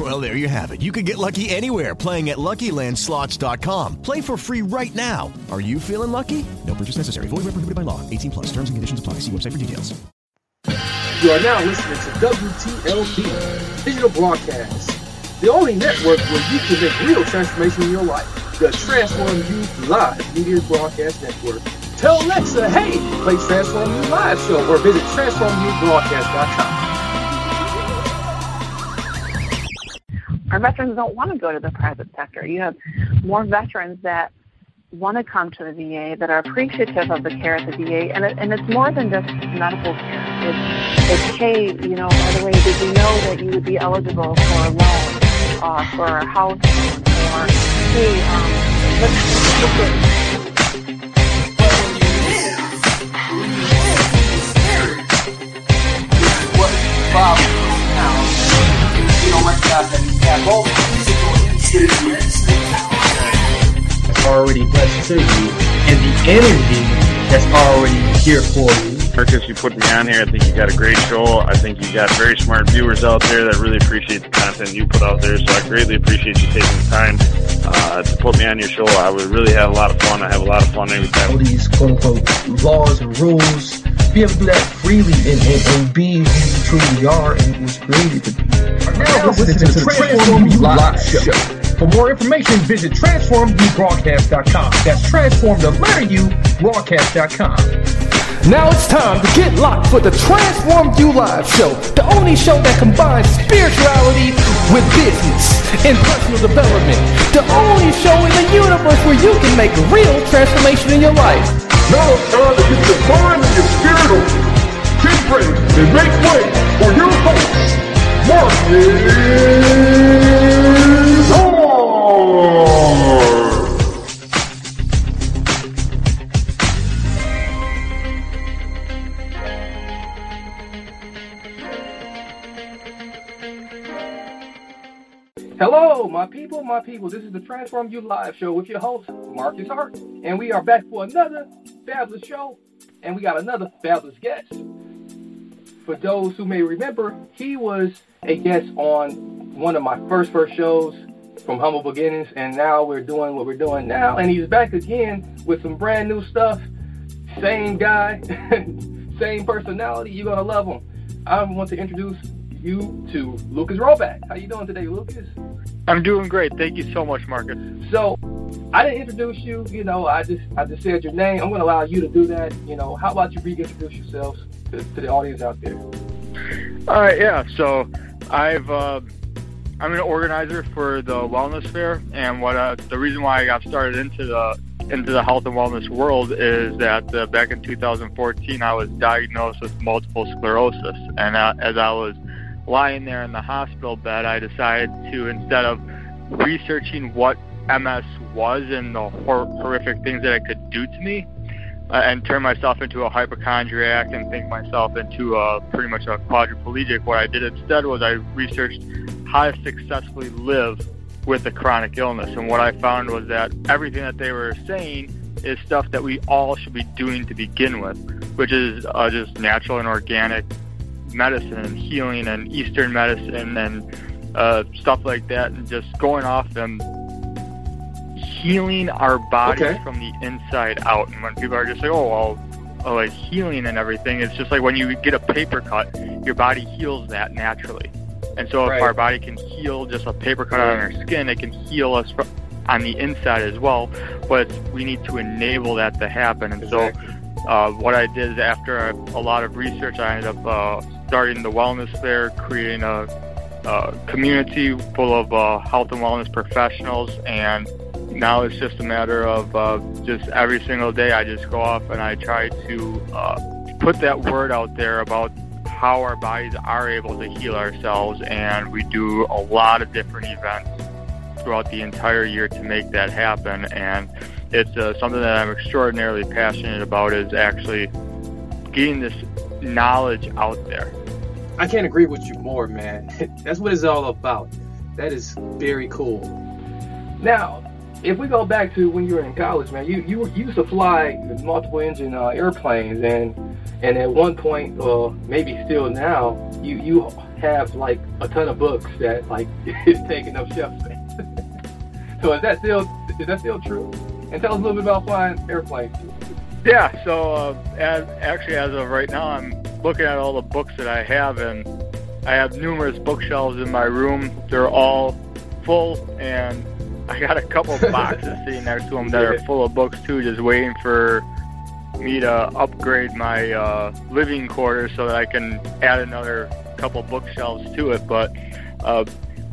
Well, there you have it. You can get lucky anywhere playing at LuckyLandSlots.com. Play for free right now. Are you feeling lucky? No purchase necessary. Void where prohibited by law. 18 plus. Terms and conditions apply. See website for details. You are now listening to WTLB Digital Broadcast, the only network where you can make real transformation in your life. The Transform You Live Media Broadcast Network. Tell Alexa, hey, play Transform You Live show or visit transformyoubroadcast.com. Our veterans don't want to go to the private sector. You have more veterans that want to come to the VA, that are appreciative of the care at the VA, and, it, and it's more than just medical care. It's, it's hey, you know, by the way, did you know that you would be eligible for a loan, uh, for a house or hey, um, let's look at you don't that he's got both physical and already blessed to you and the energy that's already here for you. Marcus, you put me on here. I think you got a great show. I think you got very smart viewers out there that really appreciate the content you put out there. So I greatly appreciate you taking the time uh, to put me on your show. I would really have a lot of fun. I have a lot of fun every time. All these quote unquote laws and rules. Be able to do that freely and, and, and be who you truly are and was created to be. Now listening to the Transform You Live show. For more information, visit transformubroadcast.com. That's transform the letter U broadcast.com. Now it's time to get locked for the Transform You Live show, the only show that combines spirituality with business and personal development. The only show in the universe where you can make real transformation in your life. Now it's time to get your mind and your spirit on. Get ready and make way for your host. Hello, my people, my people. This is the Transform You Live show with your host, Marcus Hart. And we are back for another fabulous show. And we got another fabulous guest. For those who may remember, he was a guest on one of my first first shows from Humble Beginnings. And now we're doing what we're doing now. And he's back again with some brand new stuff. Same guy, same personality. You're going to love him. I want to introduce you to Lucas Robak. How you doing today, Lucas? I'm doing great. Thank you so much, Marcus. So, I didn't introduce you. You know, I just I just said your name. I'm going to allow you to do that. You know, how about you reintroduce yourselves to, to the audience out there? All right. Yeah. So, I've uh, I'm an organizer for the wellness fair, and what uh, the reason why I got started into the into the health and wellness world is that uh, back in 2014 I was diagnosed with multiple sclerosis, and uh, as I was lying there in the hospital bed, I decided to instead of researching what MS was and the hor- horrific things that it could do to me, and turn myself into a hypochondriac and think myself into a pretty much a quadriplegic. What I did instead was I researched how to successfully live with a chronic illness, and what I found was that everything that they were saying is stuff that we all should be doing to begin with, which is uh, just natural and organic medicine and healing and Eastern medicine and uh, stuff like that, and just going off and healing our bodies Okay. from the inside out. And when people are just like, oh, well, oh, like healing and everything, it's just like when you get a paper cut, your body heals that naturally. And so if Right. our body can heal just a paper cut on our skin, it can heal us fr- on the inside as well. But we need to enable that to happen. And so uh, what I did is after a, a lot of research, I ended up uh, starting the wellness fair, creating a, a community full of uh, health and wellness professionals, and now it's just a matter of uh, just every single day I just go off and I try to uh, put that word out there about how our bodies are able to heal ourselves, and we do a lot of different events throughout the entire year to make that happen. And it's uh, something that I'm extraordinarily passionate about is actually getting this knowledge out there. I can't agree with you more, man. That's what it's all about. That is very cool. Now, if we go back to when you were in college, man, you you, you used to fly multiple engine uh, airplanes, and and at one point, uh, maybe still now, you you have like a ton of books that like is taking up shelf space. so is that still is that still true? And tell us a little bit about flying airplanes. Yeah, so uh, as actually as of right now, I'm looking at all the books that I have, and I have numerous bookshelves in my room. They're all full, and I got a couple boxes sitting next to them that are full of books too, just waiting for me to upgrade my uh, living quarters so that I can add another couple bookshelves to it. But uh,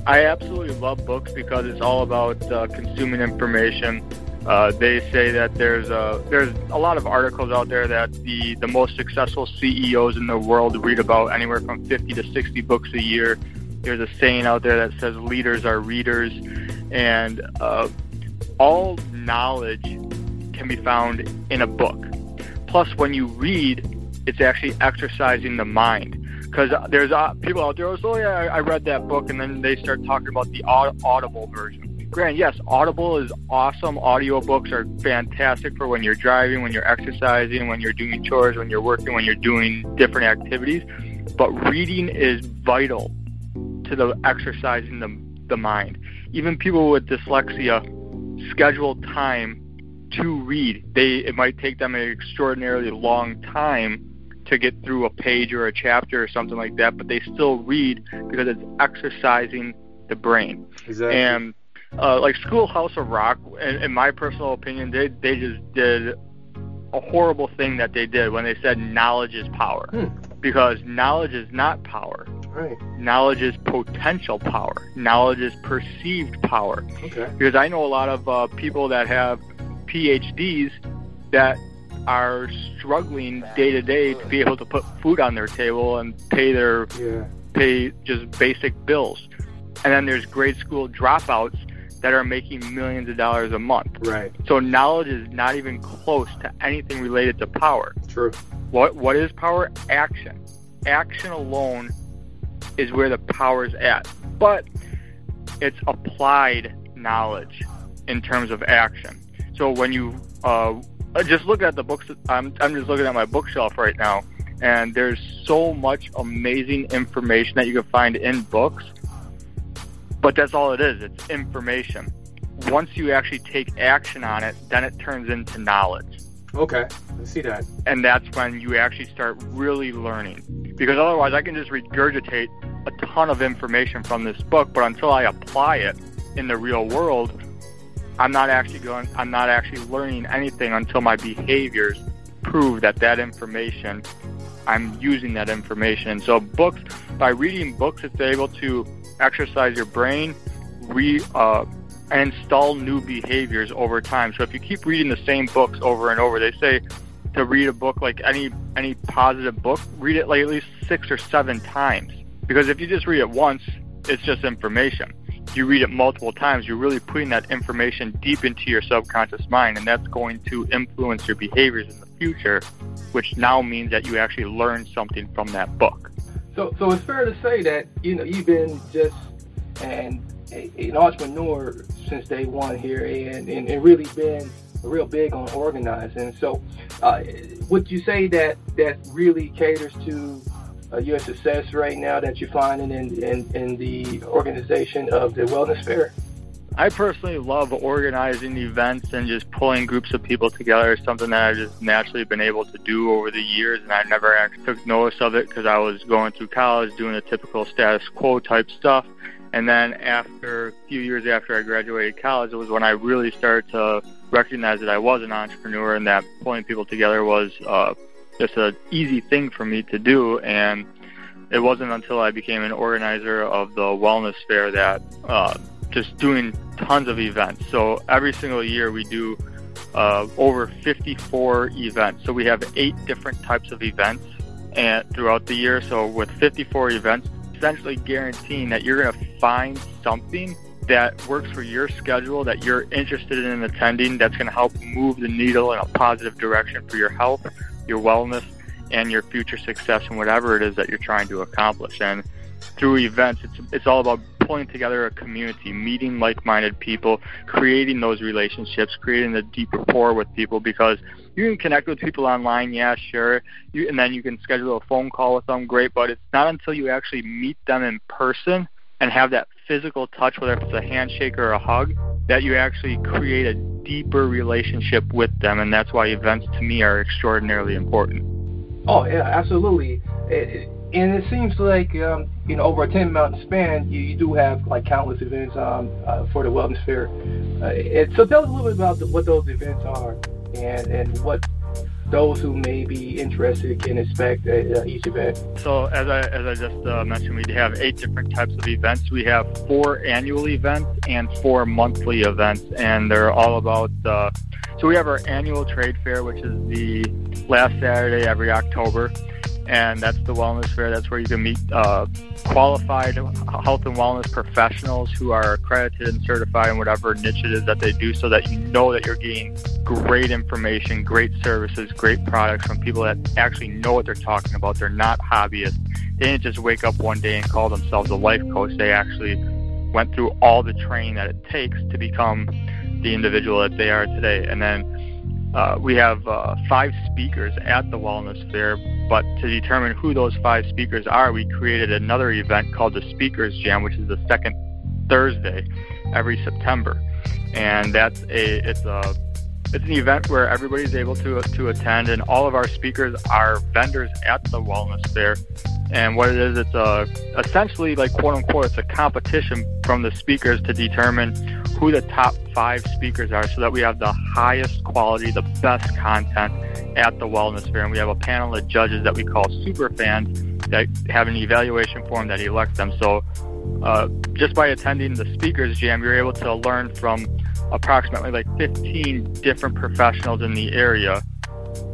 I absolutely love books because it's all about uh, consuming information. Uh, they say that there's a there's a lot of articles out there that the the most successful CEOs in the world read about anywhere from 50 to 60 books a year. There's a saying out there that says leaders are readers, and uh, all knowledge can be found in a book. Plus, when you read, it's actually exercising the mind. Because there's uh, people out there, oh yeah, I, I read that book, and then they start talking about the audible version. Grant, yes, Audible is awesome. Audiobooks are fantastic for when you're driving, when you're exercising, when you're doing chores, when you're working, when you're doing different activities. But reading is vital to the exercising the, the mind. Even people with dyslexia schedule time to read. They it might take them an extraordinarily long time to get through a page or a chapter or something like that, but they still read because it's exercising the brain. Exactly. And uh, like Schoolhouse of Rock, in, in my personal opinion, they they just did a horrible thing that they did when they said knowledge is power, hmm. because knowledge is not power. Right. Knowledge is potential power. Knowledge is perceived power. Okay. Because I know a lot of uh, people that have PhDs that are struggling day to day to be able to put food on their table and pay their yeah. pay just basic bills. And then there's grade school dropouts that are making millions of dollars a month. Right. So knowledge is not even close to anything related to power. True. What what is power? Action. Action alone is where the power is at. But it's applied knowledge in terms of action. So when you uh, just look at the books, I'm I'm just looking at my bookshelf right now, and there's so much amazing information that you can find in books but that's all it is. It's information. Once you actually take action on it, then it turns into knowledge. Okay, I see that. And that's when you actually start really learning. Because otherwise, I can just regurgitate a ton of information from this book, but until I apply it in the real world, I'm not actually going. I'm not actually learning anything until my behaviors prove that that information, I'm using that information. So, books, by reading books, it's able to exercise your brain, re uh, and install new behaviors over time. So if you keep reading the same books over and over, they say to read a book like any any positive book, read it like at least six or seven times. Because if you just read it once, it's just information. You read it multiple times, you're really putting that information deep into your subconscious mind, and that's going to influence your behaviors in the future, which now means that you actually learn something from that book. So, so it's fair to say that you know been just and an entrepreneur since day one here, and, and, and really been real big on organizing. So, uh, would you say that that really caters to uh, your success right now that you're finding in, in, in the organization of the wellness fair? I personally love organizing events and just pulling groups of people together. It's something that I've just naturally been able to do over the years, and I never actually took notice of it because I was going through college doing the typical status quo type stuff. And then after a few years after I graduated college, it was when I really started to recognize that I was an entrepreneur and that pulling people together was uh, just an easy thing for me to do. And it wasn't until I became an organizer of the wellness fair that uh, just doing tons of events. So every single year we do uh, over 54 events. So we have eight different types of events and throughout the year. So with 54 events, essentially guaranteeing that you're going to find something that works for your schedule that you're interested in attending that's going to help move the needle in a positive direction for your health, your wellness, and your future success in whatever it is that you're trying to accomplish. And through events, it's it's all about pulling together a community, meeting like-minded people, creating those relationships, creating a deep rapport with people because you can connect with people online, yeah, sure, you, and then you can schedule a phone call with them, great, but it's not until you actually meet them in person and have that physical touch, whether it's a handshake or a hug, that you actually create a deeper relationship with them, and that's why events to me are extraordinarily important. Oh yeah, absolutely. It, and it seems like um, you know over a 10 month span, you, you do have like countless events um, uh, for the wellness fair. Uh, so tell us a little bit about the, what those events are and and what those who may be interested can expect at uh, each event. So as I as I just uh, mentioned, we have eight different types of events. We have four annual events and four monthly events, and they're all about. Uh, so we have our annual trade fair, which is the last Saturday every October and that's the wellness fair. That's where you can meet uh, qualified health and wellness professionals who are accredited and certified in whatever niche it is that they do, so that you know that you're getting great information, great services, great products from people that actually know what they're talking about. They're not hobbyists. They didn't just wake up one day and call themselves a life coach. They actually went through all the training that it takes to become the individual that they are today, and then uh, we have uh, five speakers at the Wellness Fair, but to determine who those five speakers are, we created another event called the Speakers Jam, which is the second Thursday every September, and that's a it's a it's an event where everybody's able to to attend, and all of our speakers are vendors at the Wellness Fair. And what it is, it's a essentially like quote unquote, it's a competition from the speakers to determine who the top five speakers are so that we have the highest quality, the best content at the Wellness Fair. And we have a panel of judges that we call super fans that have an evaluation form that elect them. So uh, just by attending the Speakers Jam, you're able to learn from approximately like 15 different professionals in the area.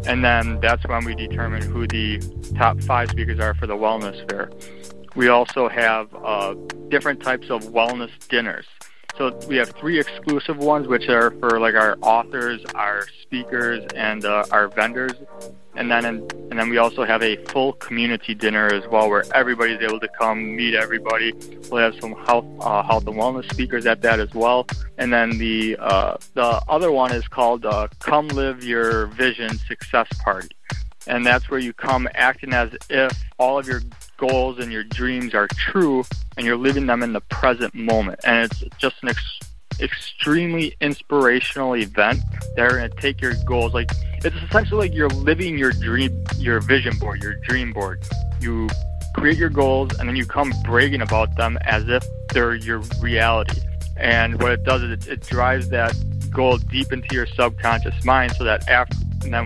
And then that's when we determine who the top five speakers are for the Wellness Fair. We also have uh, different types of wellness dinners. So we have three exclusive ones, which are for like our authors, our speakers, and uh, our vendors. And then and, and then we also have a full community dinner as well, where everybody's able to come meet everybody. We'll have some health uh, health and wellness speakers at that as well. And then the uh, the other one is called uh, "Come Live Your Vision Success Party." and that's where you come acting as if all of your goals and your dreams are true and you're living them in the present moment. And it's just an ex- extremely inspirational event that are going to take your goals like it's essentially like you're living your dream your vision board your dream board. You create your goals and then you come bragging about them as if they're your reality. And what it does is it, it drives that goal deep into your subconscious mind so that after and then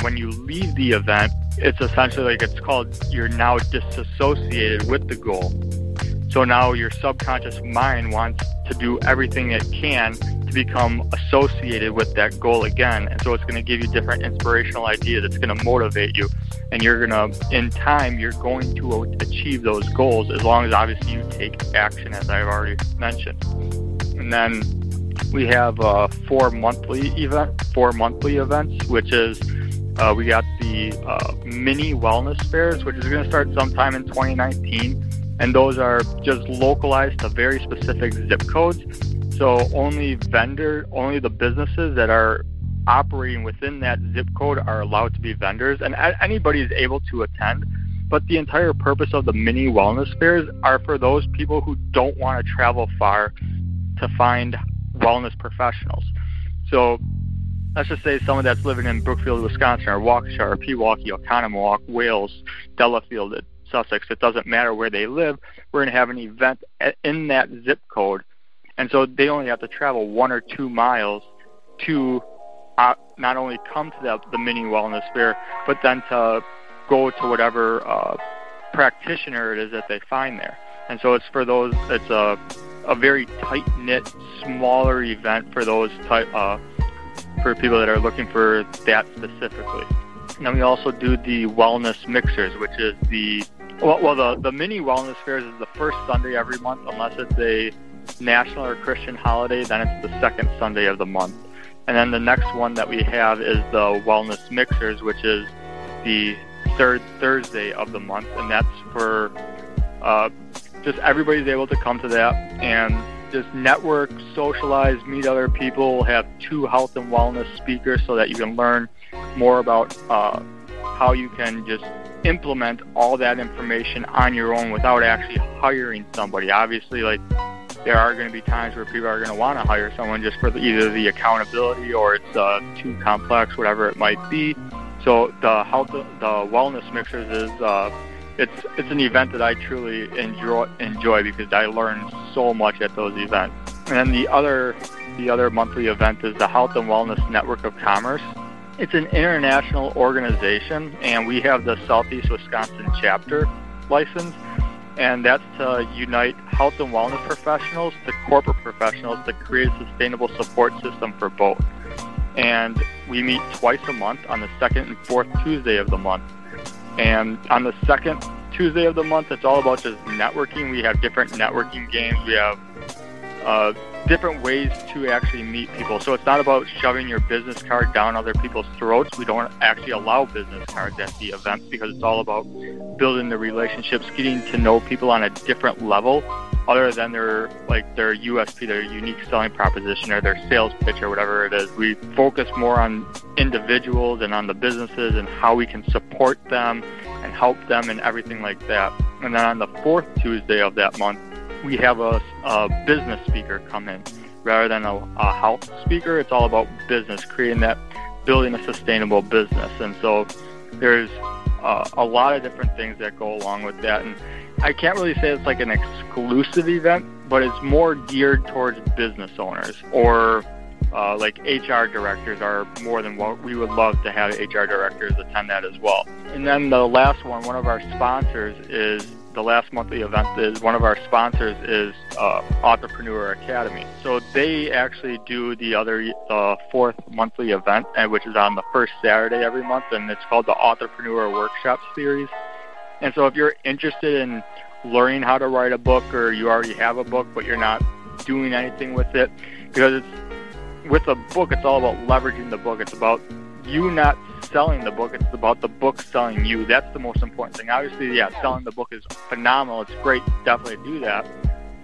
When you leave the event, it's essentially like it's called you're now disassociated with the goal. So now your subconscious mind wants to do everything it can to become associated with that goal again. And so it's going to give you different inspirational ideas. It's going to motivate you. And you're going to, in time, you're going to achieve those goals as long as obviously you take action, as I've already mentioned. And then we have uh, four monthly event, four monthly events, which is uh, we got the uh, mini wellness fairs, which is going to start sometime in 2019, and those are just localized to very specific zip codes. So only vendor, only the businesses that are operating within that zip code are allowed to be vendors, and anybody is able to attend. But the entire purpose of the mini wellness fairs are for those people who don't want to travel far to find wellness professionals. So let's just say someone that's living in Brookfield, Wisconsin, or Waukesha, or Pewaukee, Oconomowoc, Wales, Delafield, Sussex. It doesn't matter where they live. We're going to have an event in that zip code, and so they only have to travel one or two miles to uh, not only come to the, the mini wellness fair, but then to go to whatever uh, practitioner it is that they find there. And so it's for those. It's a a very tight knit, smaller event for those type uh, for people that are looking for that specifically. And then we also do the wellness mixers, which is the well, well the the mini wellness fairs is the first Sunday every month, unless it's a national or Christian holiday. Then it's the second Sunday of the month. And then the next one that we have is the wellness mixers, which is the third Thursday of the month, and that's for uh, just everybody's able to come to that and just network, socialize, meet other people, have two health and wellness speakers so that you can learn more about uh, how you can just implement all that information on your own without actually hiring somebody. Obviously, like there are going to be times where people are going to want to hire someone just for the, either the accountability or it's uh, too complex, whatever it might be. So the health, the wellness mixers is uh, it's it's an event that I truly enjoy enjoy because I learn so much at those events. And then the other the other monthly event is the Health and Wellness Network of Commerce. It's an international organization, and we have the Southeast Wisconsin chapter license, and that's to unite health and wellness professionals to corporate professionals to create a sustainable support system for both. And we meet twice a month on the second and fourth Tuesday of the month. And on the second Tuesday of the month, it's all about just networking. We have different networking games. We have uh, different ways to actually meet people. So it's not about shoving your business card down other people's throats. We don't actually allow business cards at the event because it's all about building the relationships, getting to know people on a different level other than their like their USP, their unique selling proposition, or their sales pitch, or whatever it is. We focus more on individuals and on the businesses and how we can support them and help them and everything like that. And then on the fourth Tuesday of that month, we have a, a business speaker come in rather than a, a health speaker. It's all about business, creating that, building a sustainable business. And so there's uh, a lot of different things that go along with that. And I can't really say it's like an exclusive event, but it's more geared towards business owners or uh, like HR directors are more than what we would love to have HR directors attend that as well. And then the last one, one of our sponsors is the last monthly event is one of our sponsors is uh, Entrepreneur Academy. So they actually do the other uh, fourth monthly event, which is on the first Saturday every month, and it's called the Entrepreneur Workshop Series. And so if you're interested in learning how to write a book or you already have a book but you're not doing anything with it, because it's with a book, it's all about leveraging the book. It's about you not selling the book. It's about the book selling you. That's the most important thing. Obviously, yeah, selling the book is phenomenal. It's great. Definitely do that.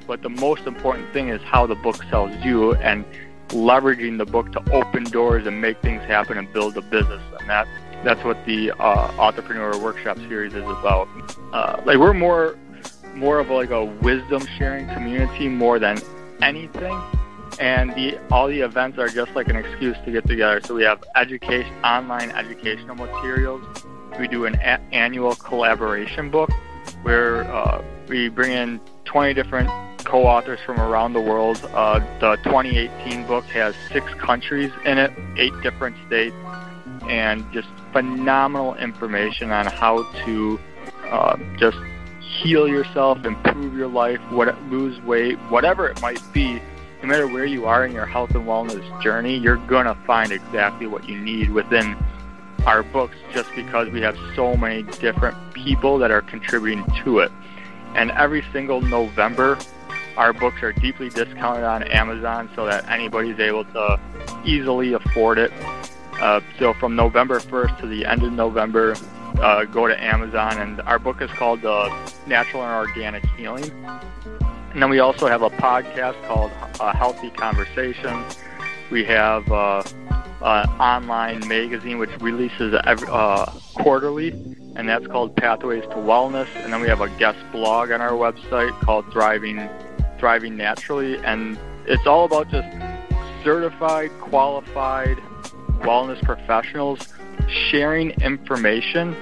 But the most important thing is how the book sells you and leveraging the book to open doors and make things happen and build a business. And that that's what the uh, entrepreneur workshop series is about. Uh, like we're more more of like a wisdom sharing community more than anything. And the all the events are just like an excuse to get together. So we have education, online educational materials. We do an a- annual collaboration book where uh, we bring in 20 different co-authors from around the world. Uh, the 2018 book has six countries in it, eight different states, and just phenomenal information on how to uh, just heal yourself, improve your life, what, lose weight, whatever it might be. No matter where you are in your health and wellness journey, you're going to find exactly what you need within our books just because we have so many different people that are contributing to it. And every single November, our books are deeply discounted on Amazon so that anybody's able to easily afford it. Uh, so from November 1st to the end of November, uh, go to Amazon, and our book is called uh, Natural and Organic Healing. And then we also have a podcast called uh, Healthy Conversations. We have uh, uh, online magazine which releases every, uh, quarterly, and that's called Pathways to Wellness. And then we have a guest blog on our website called Thriving Thriving Naturally, and it's all about just certified, qualified wellness professionals sharing information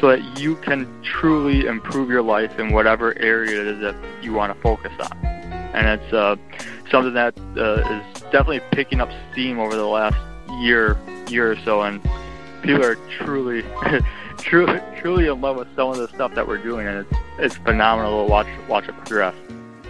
so that you can truly improve your life in whatever area it is that you want to focus on. And it's uh, something that uh, is definitely picking up steam over the last year, year or so, and people are truly, truly, truly in love with some of the stuff that we're doing, and it's it's phenomenal to watch watch it progress.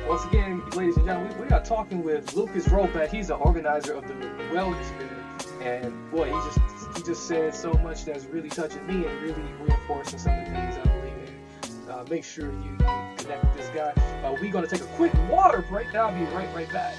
Once again, ladies and gentlemen, we, are talking with Lucas Robak. He's the organizer of the Wellness Fair, and boy, he just he just said so much that's really touching me and really reinforcing some of the things I believe in. Uh, make sure you connect with this guy. Uh, we're gonna take a quick water break. I'll be right right back.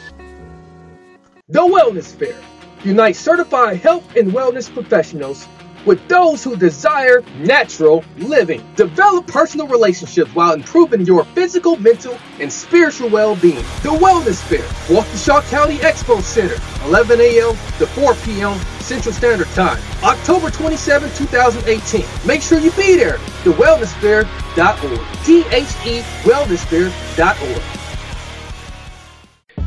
The Wellness Fair unites certified health and wellness professionals with those who desire natural living. Develop personal relationships while improving your physical, mental, and spiritual well-being. The Wellness Fair, Waukesha County Expo Center, 11 a.m. to 4 p.m. Central Standard Time, October 27, 2018. Make sure you be there. TheWellnessFair.org. T-H-E WellnessFair.org.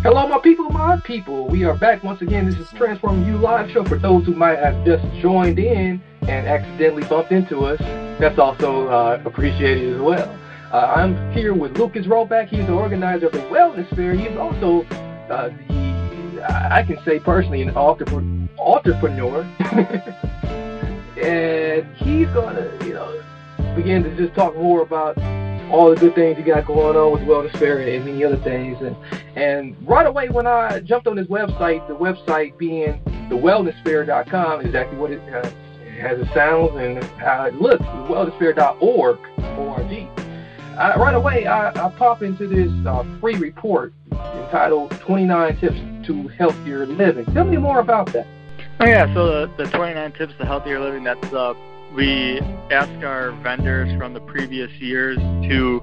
Hello, my people, my people. We are back once again. This is Transforming You Live Show. For those who might have just joined in and accidentally bumped into us, that's also uh, appreciated as well. Uh, I'm here with Lucas Robak. He's the organizer of the Wellness Fair. He's also uh, the, I can say personally, an entrepreneur. and he's going to, you know, begin to just talk more about all the good things you got going on with Wellness Fair and many other things. And and right away when I jumped on his website, the website being thewellnessfair.com, exactly what it, uh, as it sounds and how it looks, wellnessfair.org, O-R-G. I, right away, I, I pop into this uh, free report entitled 29 Tips to Healthier Living. Tell me more about that. Oh yeah, so the, the 29 tips to healthier living. That's uh, we ask our vendors from the previous years to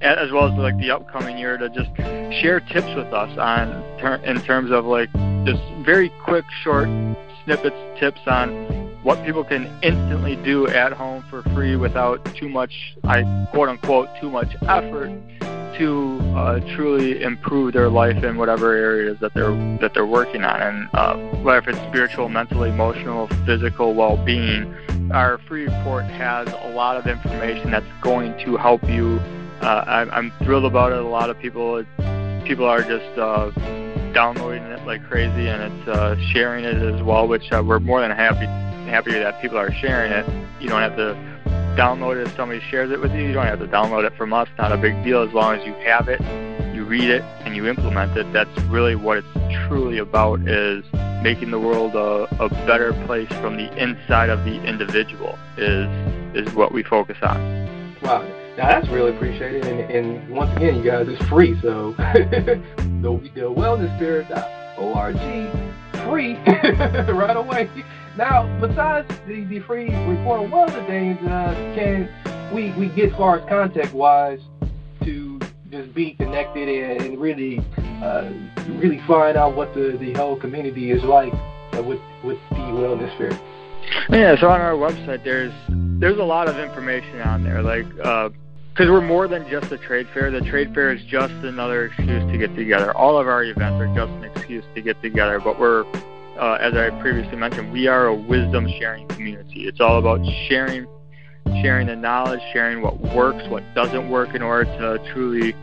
as well as like the upcoming year to just share tips with us on ter- in terms of like just very quick short snippets tips on what people can instantly do at home for free without too much I quote unquote too much effort to uh, truly improve their life in whatever areas that they're that they're working on and uh, whether it's spiritual mental emotional physical well-being our free report has a lot of information that's going to help you. Uh, I'm, I'm thrilled about it. A lot of people people are just uh, downloading it like crazy, and it's uh, sharing it as well, which uh, we're more than happy happy that people are sharing it. You don't have to download it if somebody shares it with you. You don't have to download it from us. Not a big deal as long as you have it, you read it, and you implement it. That's really what it's truly about. Is making the world a, a better place from the inside of the individual is is what we focus on. Wow. Now that's really appreciated, and, and once again, you guys, it's free. So the, the wellnessfair.org free right away. Now, besides the, the free report, what other things uh, can we, we get as far as contact wise to just be connected and really uh, really find out what the, the whole community is like uh, with with the wellness fair. Yeah, so on our website there's there's a lot of information on there, like because uh, we're more than just a trade fair. The trade fair is just another excuse to get together. All of our events are just an excuse to get together, but we're uh, as I previously mentioned, we are a wisdom sharing community. It's all about sharing sharing the knowledge, sharing what works, what doesn't work in order to truly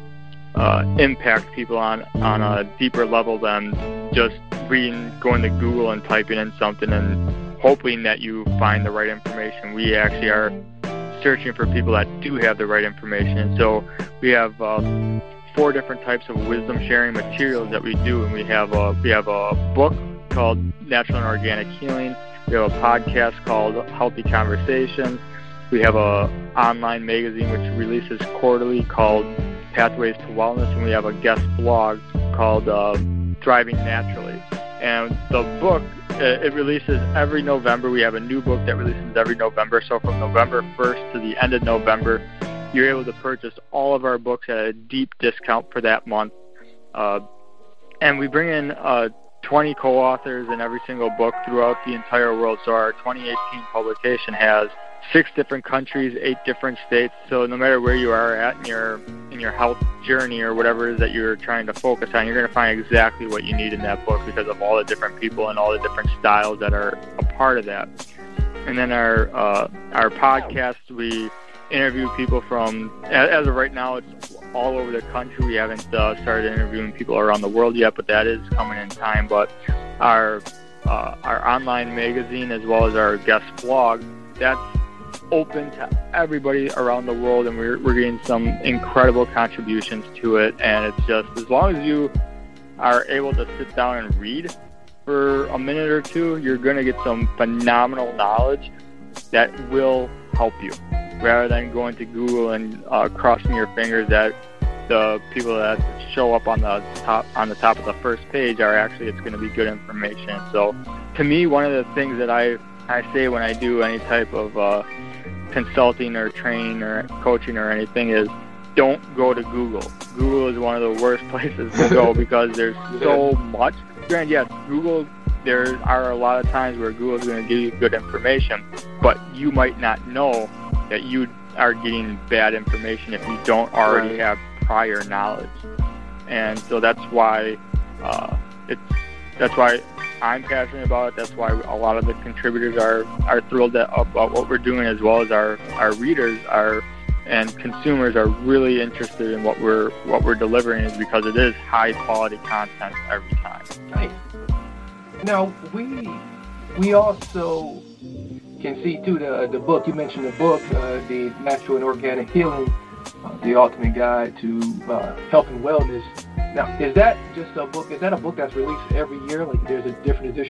uh, impact people on on a deeper level than just reading, going to Google and typing in something and hoping that you find the right information. We actually are searching for people that do have the right information. So we have uh, four different types of wisdom sharing materials that we do, and we have a we have a book called Natural and Organic Healing. We have a podcast called Healthy Conversations. We have a online magazine which releases quarterly called Pathways to Wellness, and we have a guest blog called uh, Thriving Naturally. And the book, it releases every November. We have a new book that releases every November. So from November 1st to the end of November, you're able to purchase all of our books at a deep discount for that month. Uh, and we bring in uh, 20 co-authors in every single book throughout the entire world. So our 2018 publication has six different countries, eight different states. So no matter where you are at in your in your health journey or whatever it is that you're trying to focus on, you're going to find exactly what you need in that book because of all the different people and all the different styles that are a part of that. And then our uh, our podcast, we interview people from as of right now, it's all over the country. We haven't uh, started interviewing people around the world yet, but that is coming in time. But our uh, our online magazine as well as our guest blog, that's open to everybody around the world, and we're, we're getting some incredible contributions to it. And it's just as long as you are able to sit down and read for a minute or two, you're going to get some phenomenal knowledge that will help you rather than going to Google and uh, crossing your fingers that the people that show up on the top on the top of the first page are actually it's going to be good information. So, to me, one of the things that I I say when I do any type of uh, consulting or training or coaching or anything is don't go to Google. Google is one of the worst places to go because there's so much. And yes, Google, there are a lot of times where Google is going to give you good information, but you might not know that you are getting bad information if you don't already have prior knowledge. And so that's why uh, it's that's why I'm passionate about it. That's why a lot of the contributors are are thrilled that, about what we're doing, as well as our our readers are and consumers are really interested in what we're what we're delivering is because it is high quality content every time. Nice. Now we we also can see too the the book you mentioned the book uh, the natural and organic healing uh, the ultimate guide to uh, health and wellness now, is that just a book? Is that a book that's released every year? Like there's a different edition?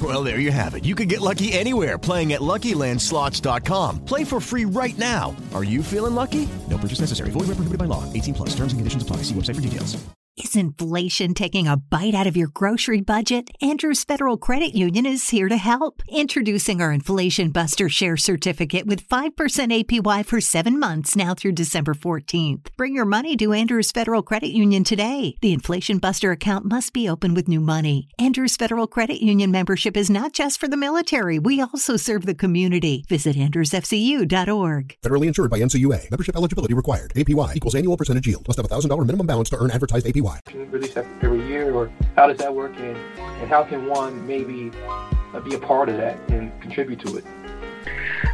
Well, there you have it. You can get lucky anywhere playing at LuckyLandSlots.com. Play for free right now. Are you feeling lucky? No purchase necessary. Void where prohibited by law. 18 plus. Terms and conditions apply. See website for details. Is inflation taking a bite out of your grocery budget? Andrews Federal Credit Union is here to help. Introducing our Inflation Buster Share Certificate with 5% APY for seven months now through December 14th. Bring your money to Andrews Federal Credit Union today. The Inflation Buster account must be open with new money. Andrews Federal Credit Union membership is not just for the military. We also serve the community. Visit andrewsfcu.org. Federally insured by NCUA. Membership eligibility required. APY equals annual percentage yield. Must have a $1,000 minimum balance to earn advertised APY. Release every year, or how does that work? And, and how can one maybe uh, be a part of that and contribute to it?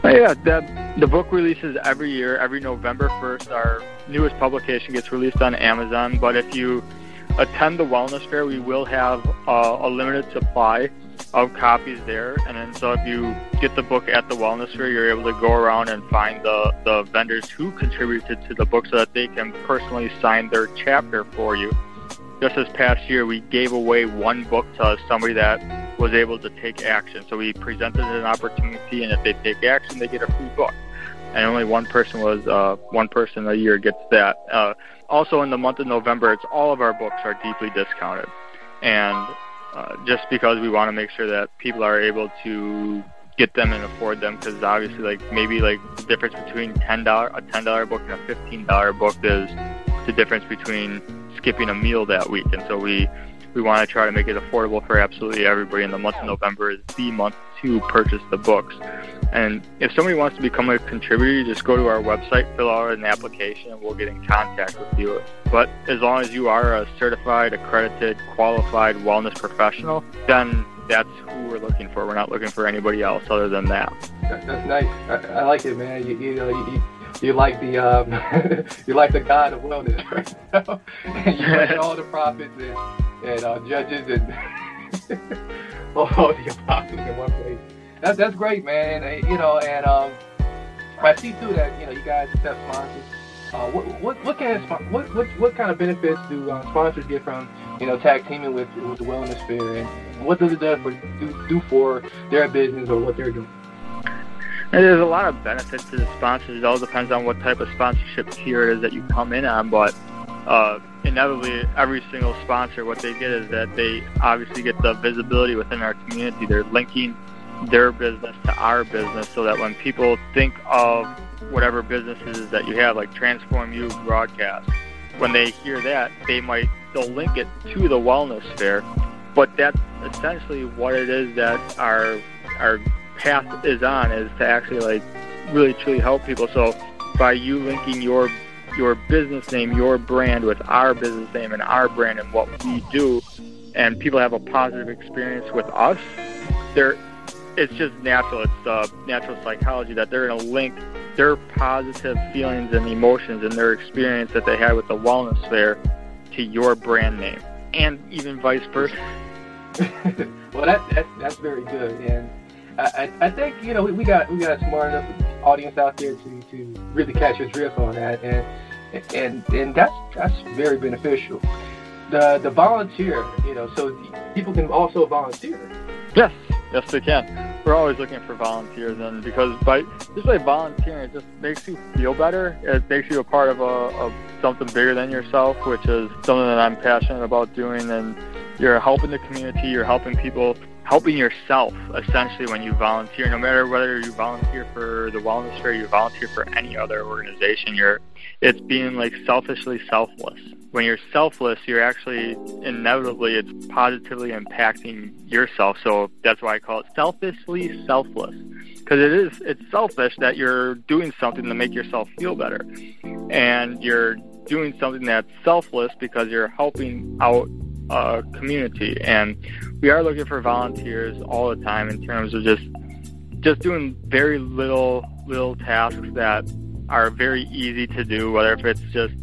Uh, yeah, the, the book releases every year. Every November 1st, our newest publication gets released on Amazon. But if you attend the Wellness Fair, we will have uh, a limited supply of copies there. And then so if you get the book at the Wellness Fair, you're able to go around and find the, the vendors who contributed to the book so that they can personally sign their chapter for you. Just this past year, we gave away one book to somebody that was able to take action. So we presented an opportunity, and if they take action, they get a free book. And only one person was uh, one person a year gets that. Uh, also, in the month of November, it's all of our books are deeply discounted, and uh, just because we want to make sure that people are able to get them and afford them because obviously like maybe like the difference between ten dollar a ten dollar book and a fifteen dollar book is the difference between skipping a meal that week. And so we we want to try to make it affordable for absolutely everybody and the month of november is the month to purchase the books and if somebody wants to become a contributor just go to our website fill out an application and we'll get in contact with you but as long as you are a certified accredited qualified wellness professional then that's who we're looking for. We're not looking for anybody else other than that. That, that's nice. I, I like it, man. You, you know, you, you like the um, you like the God of wellness, right? you all the prophets and, and uh, judges and all the apostles in one place. That's that's great, man. And you know, and um, I see too that you know you guys accept sponsors. Uh, what what what kind of what what what kind of benefits do uh, sponsors get from you know tag teaming with with the wellness fair, and what does it do for do, do for their business or what they're doing? There's a lot of benefits to the sponsors. It all depends on what type of sponsorship tier it is that you come in on. But uh, inevitably every single sponsor, what they get is that they obviously get the visibility within our community. They're linking their business to our business so that when people think of whatever businesses that you have, like Transform You Broadcast, when they hear that, they might they'll link it to the wellness fair. But that's essentially what it is that our our path is on is to actually like really truly help people. So by you linking your your business name, your brand with our business name and our brand and what we do, and people have a positive experience with us, they're it's just natural. It's uh, natural psychology that they're going to link their positive feelings and emotions and their experience that they had with the wellness fair to your brand name, and even vice versa. well, that, that's that's very good, and I, I think you know we, we got we got a smart enough audience out there to, to really catch a drift on that, and and and that's that's very beneficial. The the volunteer, you know, so people can also volunteer. Yes, yes, they can. We're always looking for volunteers, and because by just by volunteering, it just makes you feel better. It makes you a part of a of something bigger than yourself, which is something that I'm passionate about doing. And you're helping the community, you're helping people helping yourself essentially when you volunteer no matter whether you volunteer for the wellness fair you volunteer for any other organization you're it's being like selfishly selfless. When you're selfless you're actually inevitably it's positively impacting yourself. So that's why i call it selfishly selfless because it is it's selfish that you're doing something to make yourself feel better. And you're doing something that's selfless because you're helping out a community and we are looking for volunteers all the time in terms of just just doing very little little tasks that are very easy to do, whether if it's just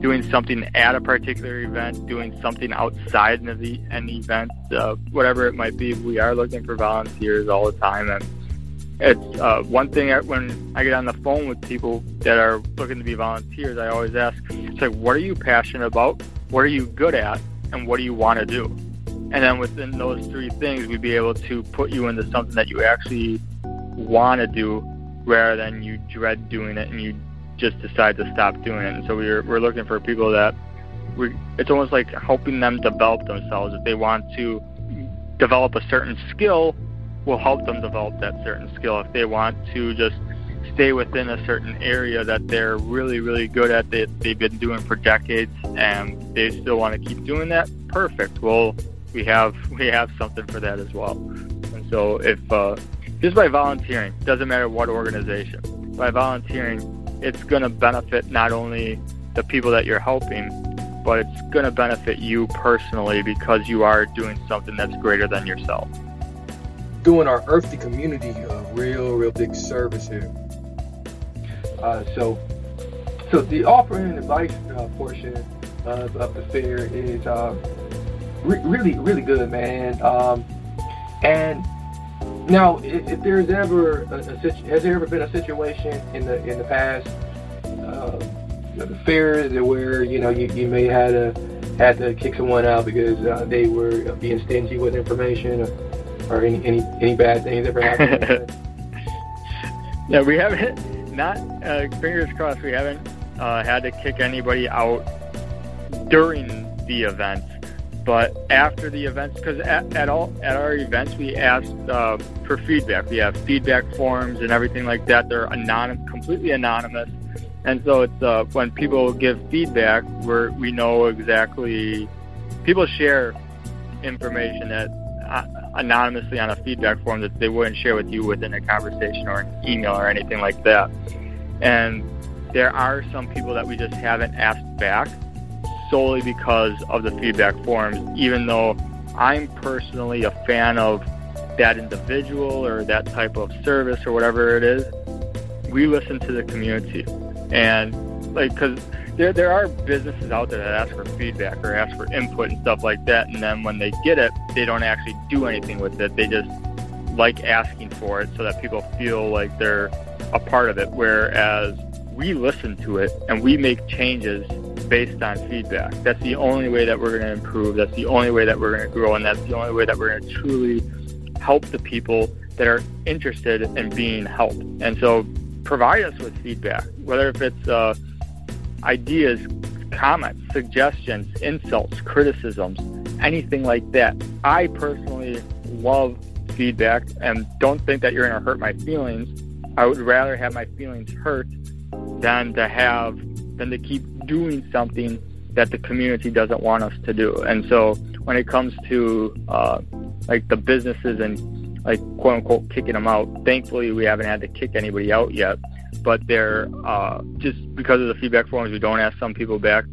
doing something at a particular event, doing something outside of the, an event, uh, whatever it might be. We are looking for volunteers all the time, and it's uh, one thing when I get on the phone with people that are looking to be volunteers. I always ask, it's like, what are you passionate about? What are you good at? And what do you want to do? And then within those three things, we'd be able to put you into something that you actually want to do rather than you dread doing it and you just decide to stop doing it. And so we're, we're looking for people that we, it's almost like helping them develop themselves. If they want to develop a certain skill, we'll help them develop that certain skill. If they want to just stay within a certain area that they're really, really good at, that they've been doing for decades, and they still want to keep doing that, perfect. We'll we have we have something for that as well. And so if uh, just by volunteering, doesn't matter what organization, by volunteering, it's going to benefit not only the people that you're helping, but it's going to benefit you personally because you are doing something that's greater than yourself. Doing our earthly community a real, real big service here. Uh, so, so the offering and advice uh, portion of, of the fair is uh, re- really, really good, man. Um, and now, if, if there's ever a, a situ- has there ever been a situation in the in the past, uh, the fairs where you know you, you may had to had to kick someone out because uh, they were being stingy with information, or, or any, any any bad things ever happened? yeah, we haven't. Not uh, fingers crossed. We haven't uh, had to kick anybody out during the event but after the events, because at, at all at our events we ask uh, for feedback. We have feedback forms and everything like that. They're anonymous, completely anonymous, and so it's uh, when people give feedback, we we know exactly. People share information that anonymously on a feedback form that they wouldn't share with you within a conversation or an email or anything like that. And there are some people that we just haven't asked back solely because of the feedback forms, even though I'm personally a fan of that individual or that type of service or whatever it is. We listen to the community, and like because there there are businesses out there that ask for feedback or ask for input and stuff like that, and then when they get it, they don't actually do anything with it. They just like asking for it so that people feel like they're a part of it. Whereas we listen to it and we make changes based on feedback. That's the only way that we're going to improve. That's the only way that we're going to grow, and that's the only way that we're going to truly help the people that are interested in being helped. And so, provide us with feedback, whether if it's uh, ideas, comments, suggestions, insults, criticisms, anything like that. I personally love feedback and don't think that you're going to hurt my feelings. I would rather have my feelings hurt than to have than to keep doing something that the community doesn't want us to do. And so when it comes to uh, like the businesses and like quote unquote kicking them out, thankfully we haven't had to kick anybody out yet. But they're uh, just because of the feedback forms, we don't ask some people back.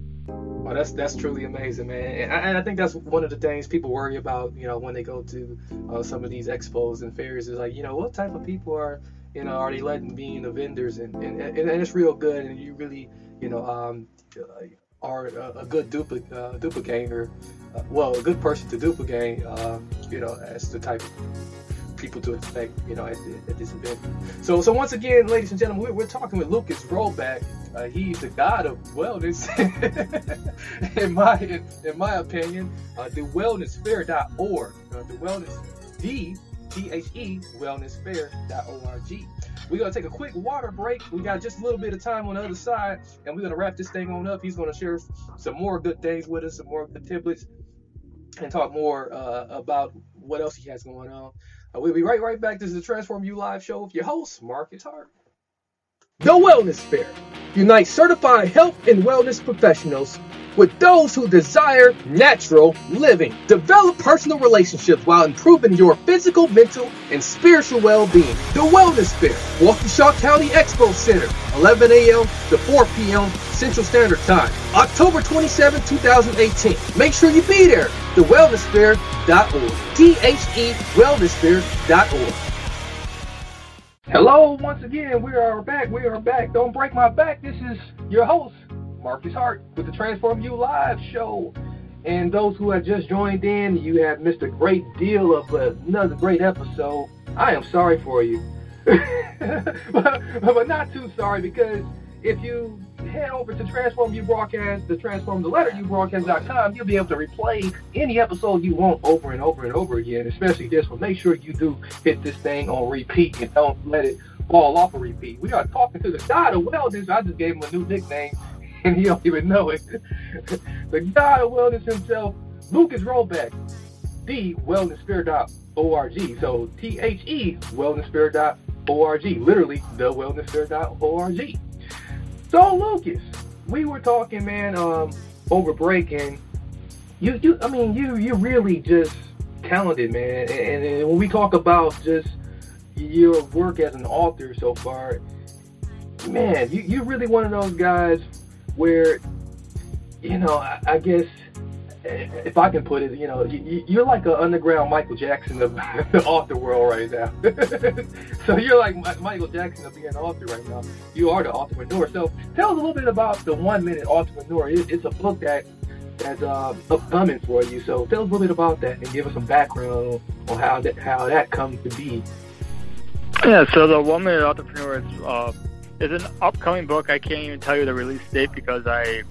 Oh, that's that's truly amazing, man. And I, and I, think that's one of the things people worry about, you know, when they go to uh, some of these expos and fairs is like, you know, what type of people are, you know, are they letting be in the vendors and, and, and, and it's real good and you really, you know, um, are a, a good uh, duplicator, uh, well, a good person to duplicate, uh, you know, as the type people to expect, you know, at, at, this event. So, so once again, ladies and gentlemen, we're, we're talking with Lucas Robak. Uh, he's the god of wellness, in my in, in my opinion. Uh, the wellnessfair.org, uh, the wellness, the T H E wellnessfair.org. We're gonna take a quick water break. We got just a little bit of time on the other side, and we're gonna wrap this thing on up. He's gonna share some more good things with us, some more good tiplets, and talk more uh, about what else he has going on. We'll be right right back. This is the Transform You Live show with your host, Marcus Hart. The Wellness Fair unites certified health and wellness professionals with those who desire natural living. Develop personal relationships while improving your physical, mental, and spiritual well-being. The Wellness Fair, Waukesha County Expo Center, 11 a.m. to 4 p.m. Central Standard Time, October 27, 2018. Make sure you be there. TheWellnessFair.org. T-H-E WellnessFair.org. Hello, once again, we are back. We are back. Don't break my back. This is your host, Marcus Hart with the Transform You Live show. And those who have just joined in, you have missed a great deal of another great episode. I am sorry for you. but, but not too sorry because if you head over to Transform You Broadcast, the Transform the Letter You Broadcast.com, you'll be able to replay any episode you want over and over and over again, especially this one. Make sure you do hit this thing on repeat and don't let it fall off a repeat. We are talking to the God of Wellness. I just gave him a new nickname and he don't even know it. the God of wellness himself, Lucas Robak, the wellnessfair.org. So T H E wellnessfair.org. Literally the wellnessfair.org. So Lucas, we were talking, man, um, over break, and you, you, I mean, you, you really just talented, man. And, and when we talk about just your work as an author so far, man, you, you're really one of those guys where, you know, I, I guess if I can put it, you know, you, are like an underground Michael Jackson of the author world right now. so you're like Michael Jackson of being an author right now. You are the entrepreneur. So tell us a little bit about the One Minute Entrepreneur. It, it's a book that that's uh, upcoming for you. So tell us a little bit about that and give us some background on how that how that comes to be. Yeah. So the One Minute Entrepreneur is. Uh it's an upcoming book. I can't even tell you the release date because I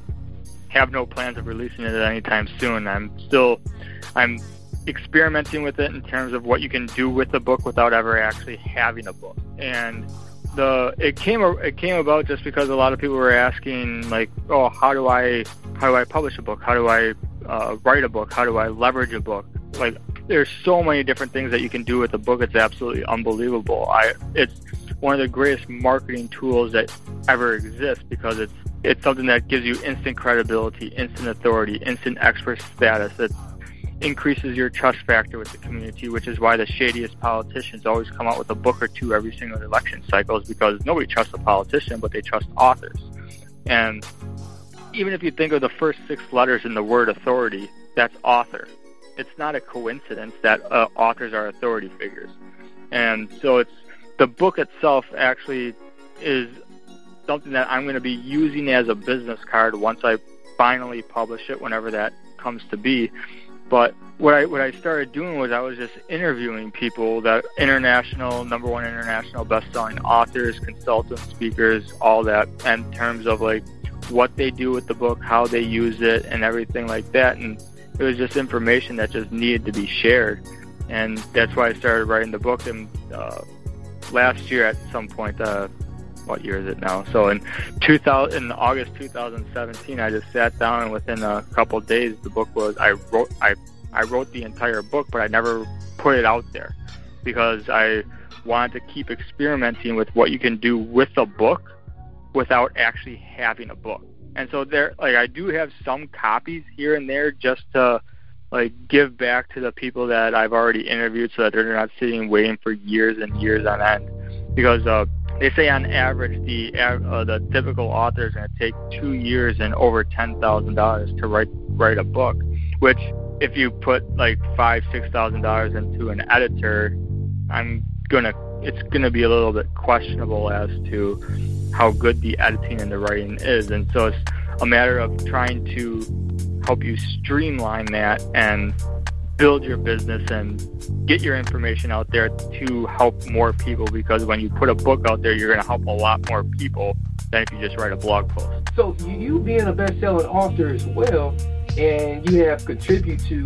have no plans of releasing it anytime soon. I'm still I'm experimenting with it in terms of what you can do with the book without ever actually having a book. And the it came it came about just because a lot of people were asking like, oh, how do I how do I publish a book? How do I uh, write a book? How do I leverage a book? Like, there's so many different things that you can do with a book. It's absolutely unbelievable. I it's one of the greatest marketing tools that ever exists because it's it's something that gives you instant credibility, instant authority, instant expert status. It increases your trust factor with the community, which is why the shadiest politicians always come out with a book or two every single election cycle, is because nobody trusts a politician, but they trust authors. And even if you think of the first six letters in the word authority, that's author. It's not a coincidence that uh, authors are authority figures. And so it's the book itself actually is something that I'm going to be using as a business card once I finally publish it, whenever that comes to be. But what I what I started doing was I was just interviewing people that international number one international best-selling authors, consultants, speakers, all that, in terms of like what they do with the book, how they use it, and everything like that. And it was just information that just needed to be shared, and that's why I started writing the book. And uh, last year at some point, uh, what year is it now? So in 2000, in August 2017, I just sat down and within a couple days, the book was I wrote I I wrote the entire book, but I never put it out there because I wanted to keep experimenting with what you can do with a book without actually having a book. And so there, like I do have some copies here and there just to like give back to the people that I've already interviewed, so that they're not sitting waiting for years and years on end. Because uh, they say on average the uh, the typical author is going to take two years and over ten thousand dollars to write write a book, which if you put like five six thousand dollars into an editor, I'm gonna it's gonna be a little bit questionable as to how good the editing and the writing is, and so it's a matter of trying to help you streamline that and build your business and get your information out there to help more people because when you put a book out there you're going to help a lot more people than if you just write a blog post. So you being a best-selling author as well and you have contributed to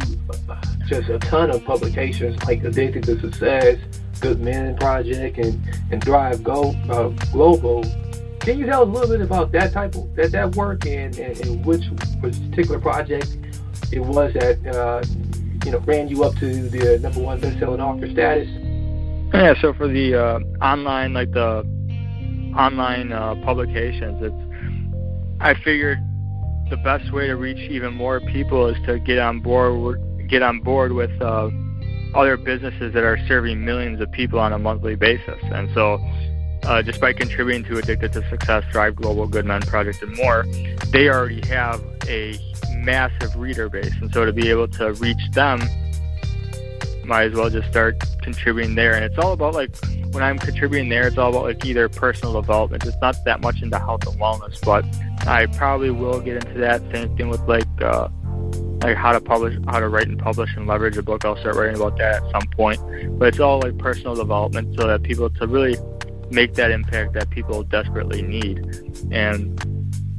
just a ton of publications like addicted to success good men project and and thrive Go, uh, global. Can you tell us a little bit about that type of that, that work and, and, and which particular project it was that uh, you know ran you up to the number one best-selling author status? Yeah, so for the uh, online, like the online uh, publications, it's I figured the best way to reach even more people is to get on board get on board with uh, other businesses that are serving millions of people on a monthly basis, and so. Uh, just by contributing to Addicted to Success, Thrive Global, Good Men Project, and more, they already have a massive reader base, and so to be able to reach them, might as well just start contributing there. And it's all about like when I'm contributing there, it's all about like either personal development. It's not that much into health and wellness, but I probably will get into that. Same thing with like uh, like how to publish, how to write and publish and leverage a book. I'll start writing about that at some point. But it's all like personal development, so that people to really make that impact that people desperately need. And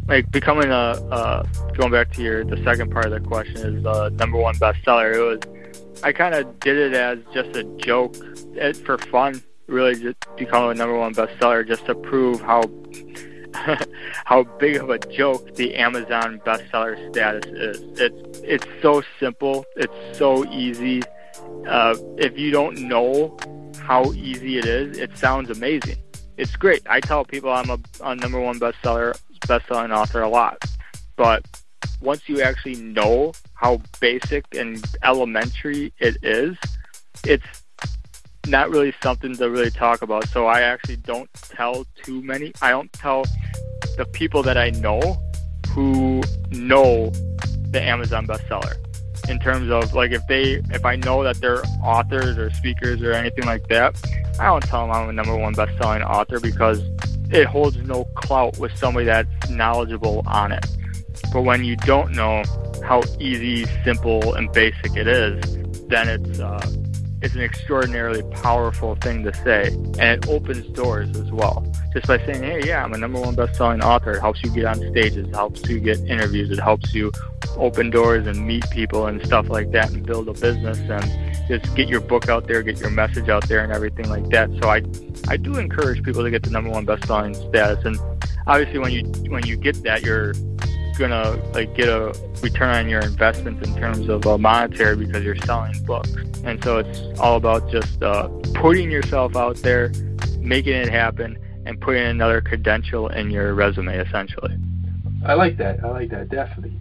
like becoming a uh, going back to your the second part of the question is the number one bestseller. It was I kind of did it as just a joke it, for fun, really just becoming a number one bestseller just to prove how how big of a joke the Amazon bestseller status is. It's it's so simple. It's so easy. Uh, if you don't know how easy it is, it sounds amazing. It's great. I tell people I'm a, a number one bestseller best-selling author a lot. But once you actually know how basic and elementary it is, it's not really something to really talk about. So I actually don't tell too many. I don't tell the people that I know who know the Amazon bestseller in terms of like if they if I know that they're authors or speakers or anything like that, I don't tell them I'm a number one best-selling author because it holds no clout with somebody that's knowledgeable on it. But when you don't know how easy, simple, and basic it is, then it's uh, it's an extraordinarily powerful thing to say, and it opens doors as well. Just by saying, "Hey, yeah, I'm a number one best-selling author," it helps you get on stages, it helps you get interviews, it helps you open doors and meet people and stuff like that, and build a business and just get your book out there, get your message out there, and everything like that. So I I do encourage people to get the number one best-selling status, and obviously when you when you get that, you're gonna like get a return on your investment in terms of uh, monetary because you're selling books. And so it's all about just uh, putting yourself out there, making it happen, and putting another credential in your resume, essentially. I like that. I like that definitely.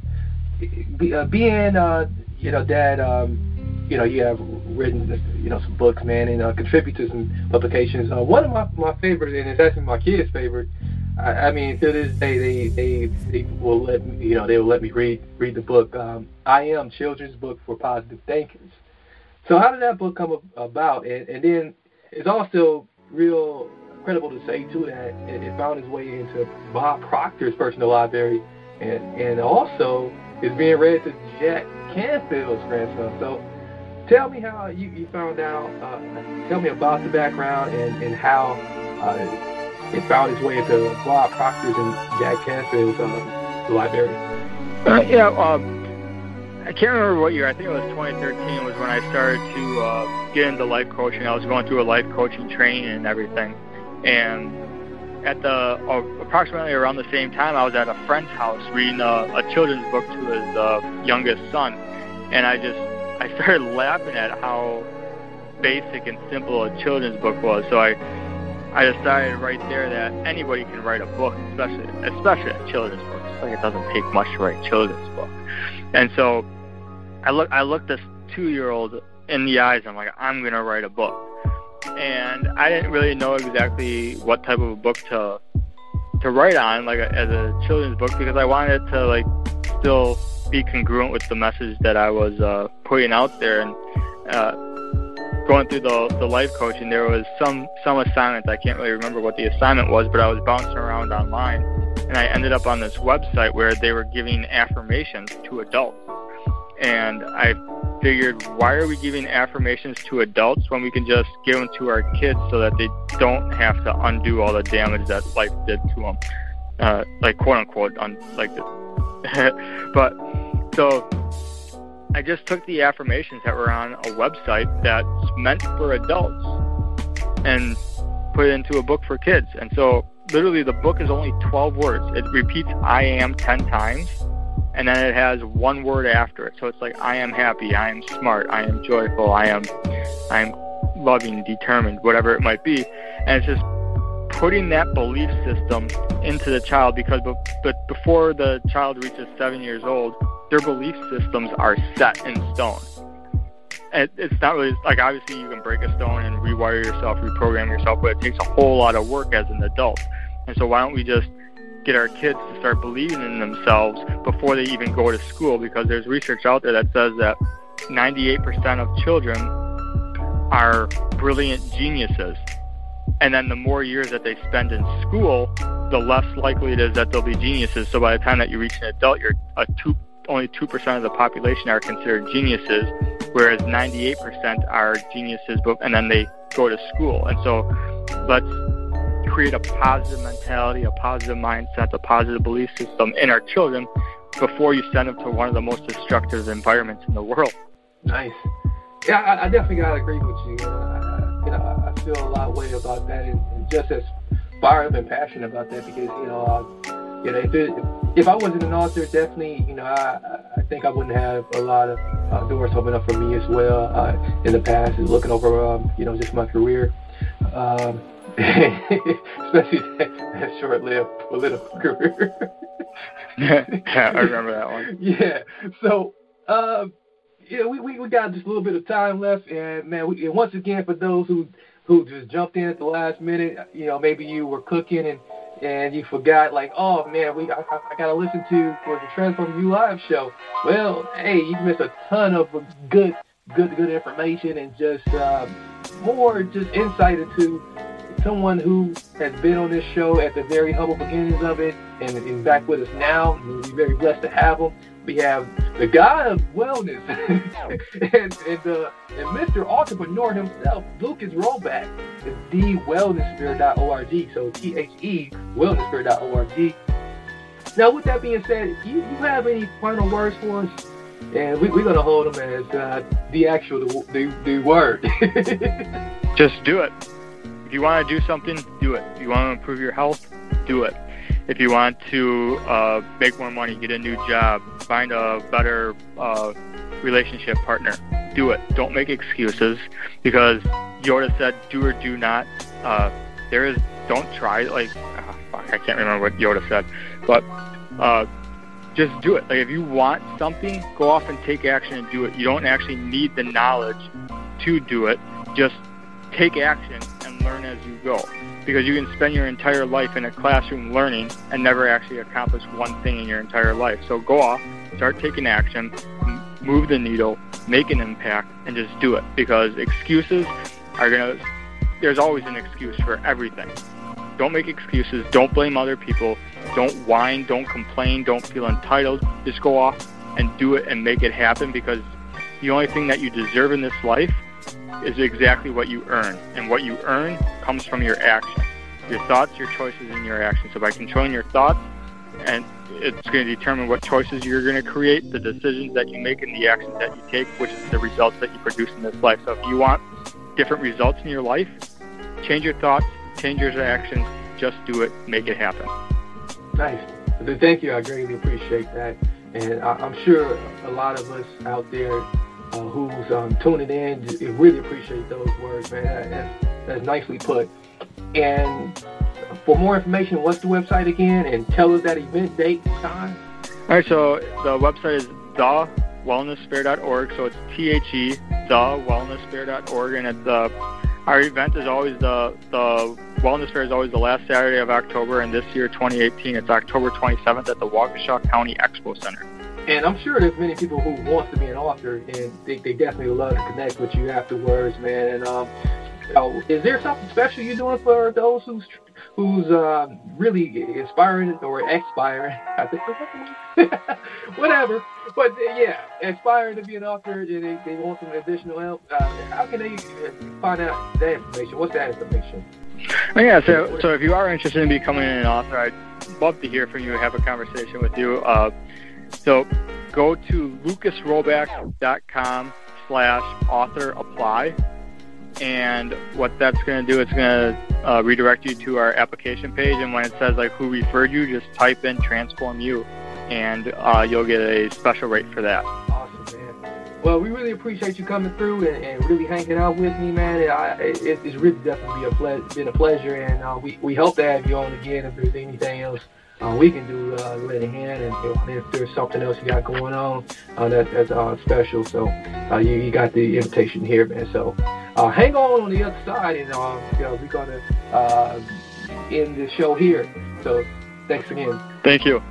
Be, uh, being, uh, you know, that um, you know, you have written, you know, some books, man, and uh, contribute to some publications. Uh, one of my my favorites, and it's actually my kids' favorite. I, I mean, to this day, they they they will let me, you know, they will let me read read the book. Um, I am children's book for positive thinkers. So how did that book come about? And, and then it's also real credible to say too that it, it found its way into Bob Proctor's personal library, and and also is being read to Jack Canfield's grandson. So tell me how you, you found out. Uh, tell me about the background and and how. Uh, it found its way into Bob Proctor's and Jack Canfield's uh, library. Uh, yeah, um, I can't remember what year. I think it was 2013 was when I started to uh, get into life coaching. I was going through a life coaching training and everything, and at the uh, approximately around the same time, I was at a friend's house reading a, a children's book to his uh, youngest son, and I just I started laughing at how basic and simple a children's book was. So I I decided right there that anybody can write a book, especially especially a children's book. It's like it doesn't take much to write a children's book. And so I look I looked this two year old in the eyes. And I'm like, I'm gonna write a book. And I didn't really know exactly what type of a book to to write on, like as a children's book, because I wanted it to like still be congruent with the message that I was uh, putting out there. And uh, going through the the life coaching, there was some some assignments. I can't really remember what the assignment was, but I was bouncing around online, and I ended up on this website where they were giving affirmations to adults. And I figured, why are we giving affirmations to adults when we can just give them to our kids so that they don't have to undo all the damage that life did to them, uh, like quote unquote, un- like but so I just took the affirmations that were on a website that's meant for adults and put it into a book for kids. And so literally the book is only 12 words. It repeats I am 10 times and then it has one word after it. So it's like I am happy, I am smart, I am joyful, I am I am loving, determined, whatever it might be. And it's just putting that belief system into the child because but before the child reaches seven years old, their belief systems are set in stone. And it's not really like obviously you can break a stone and rewire yourself, reprogram yourself, but it takes a whole lot of work as an adult. And so why don't we just get our kids to start believing in themselves before they even go to school? Because there's research out there that says that 98% of children are brilliant geniuses and then the more years that they spend in school, the less likely it is that they'll be geniuses. So by the time that you reach an adult, you're a two, only 2% of the population are considered geniuses, whereas 98% are geniuses, and then they go to school. And so let's create a positive mentality, a positive mindset, a positive belief system in our children before you send them to one of the most destructive environments in the world. Nice. Yeah, I, I definitely gotta agree with you. Uh, feel a lot of way about that, and, and just as fired up and passionate about that because you know, uh, you know, if it, if I wasn't an author, definitely, you know, I I think I wouldn't have a lot of uh, doors open up for me as well uh, in the past, and looking over, um, you know, just my career. Um, especially that, that short-lived political career. yeah, I remember that one. Yeah. So, uh, yeah, we, we, we got just a little bit of time left, and man, we, and once again, for those who who just jumped in at the last minute, you know, maybe you were cooking and and you forgot, like, oh man, we I, I gotta listen to for the Transform You Live show. Well, hey, you missed a ton of good, good, good information and just uh, more just insight into someone who has been on this show at the very humble beginnings of it and is back with us now. We're very blessed to have him. We have the guy of wellness and, and, uh, and Mr. Entrepreneur himself, Lucas Robak, is thewellnessspirit.org. So T H E wellnessspirit.org. Now, with that being said, you, you have any final words for us? And we, are going to hold them as uh, the actual the, the, the word. Just do it. If you want to do something, do it. If you want to improve your health, do it. If you want to uh, make more money, get a new job, find a better uh, relationship partner, do it. Don't make excuses because Yoda said, "Do or do not." Uh, there is don't try. Like oh, fuck, I can't remember what Yoda said, but uh, just do it. Like if you want something, go off and take action and do it. You don't actually need the knowledge to do it. Just take action and learn as you go because you can spend your entire life in a classroom learning and never actually accomplish one thing in your entire life. So go off, start taking action, move the needle, make an impact, and just do it because excuses are going to, there's always an excuse for everything. Don't make excuses. Don't blame other people. Don't whine. Don't complain. Don't feel entitled. Just go off and do it and make it happen because the only thing that you deserve in this life is exactly what you earn. And what you earn comes from your actions, Your thoughts, your choices, and your actions. So by controlling your thoughts, and it's going to determine what choices you're going to create, the decisions that you make, and the actions that you take, which is the results that you produce in this life. So if you want different results in your life, change your thoughts, change your actions, Just do it. Make it happen. Nice. Thank you. I greatly appreciate that. And I, am sure a lot of us out there uh, who's um, tuning in really appreciate those words, man. That, that's, that's nicely put. And for more information, what's the website again? And tell us that event date, and time. All right, so the website is thewellnessfair.org. So it's T H E, thewellnessfair.org, and it's uh, our event is always the the Wellness Fair is always the last Saturday of October, and this year, 2018, it's October 27th at the Waukesha County Expo Center. And I'm sure there's many people who want to be an author, and they, they definitely love to connect with you afterwards, man. And um, uh, is there something special you're doing for those who's who's uh, really inspiring or expiring? Whatever. But uh, yeah, aspiring to be an author, and they, they want some additional help. Uh, how can they find out that information? What's that information? Yeah, so so if you are interested in becoming an author, I'd love to hear from you and have a conversation with you. Uh, so go to lucasrobak.com slash author apply. And what that's going to do, it's going to uh, redirect you to our application page. And when it says like who referred you, just type in transform you, and uh, you'll get a special rate for that. Awesome, man. Well, we really appreciate you coming through and, and really hanging out with me, man. I, it, it's really definitely a ple- been a pleasure, and uh, we we hope to have you on again if there's anything else uh, we can do uh, let a hand, and if there's something else you got going on, uh, that, that's uh, special. So uh, you, you got the invitation here, man. So uh, hang on on the other side, and uh, you know, we're gonna uh, end the show here. So thanks again. Thank you.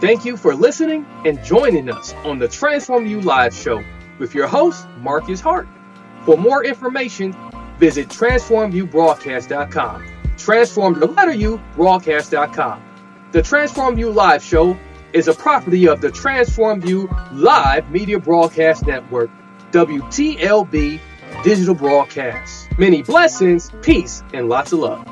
Thank you for listening and joining us on the Transform You Live show with your host Marcus Hart. For more information, visit transformviewbroadcast.com. Transform the letter U broadcast.com. The Transform You Live show is a property of the Transform You Live Media Broadcast Network, WTLB Digital Broadcast. Many blessings, peace, and lots of love.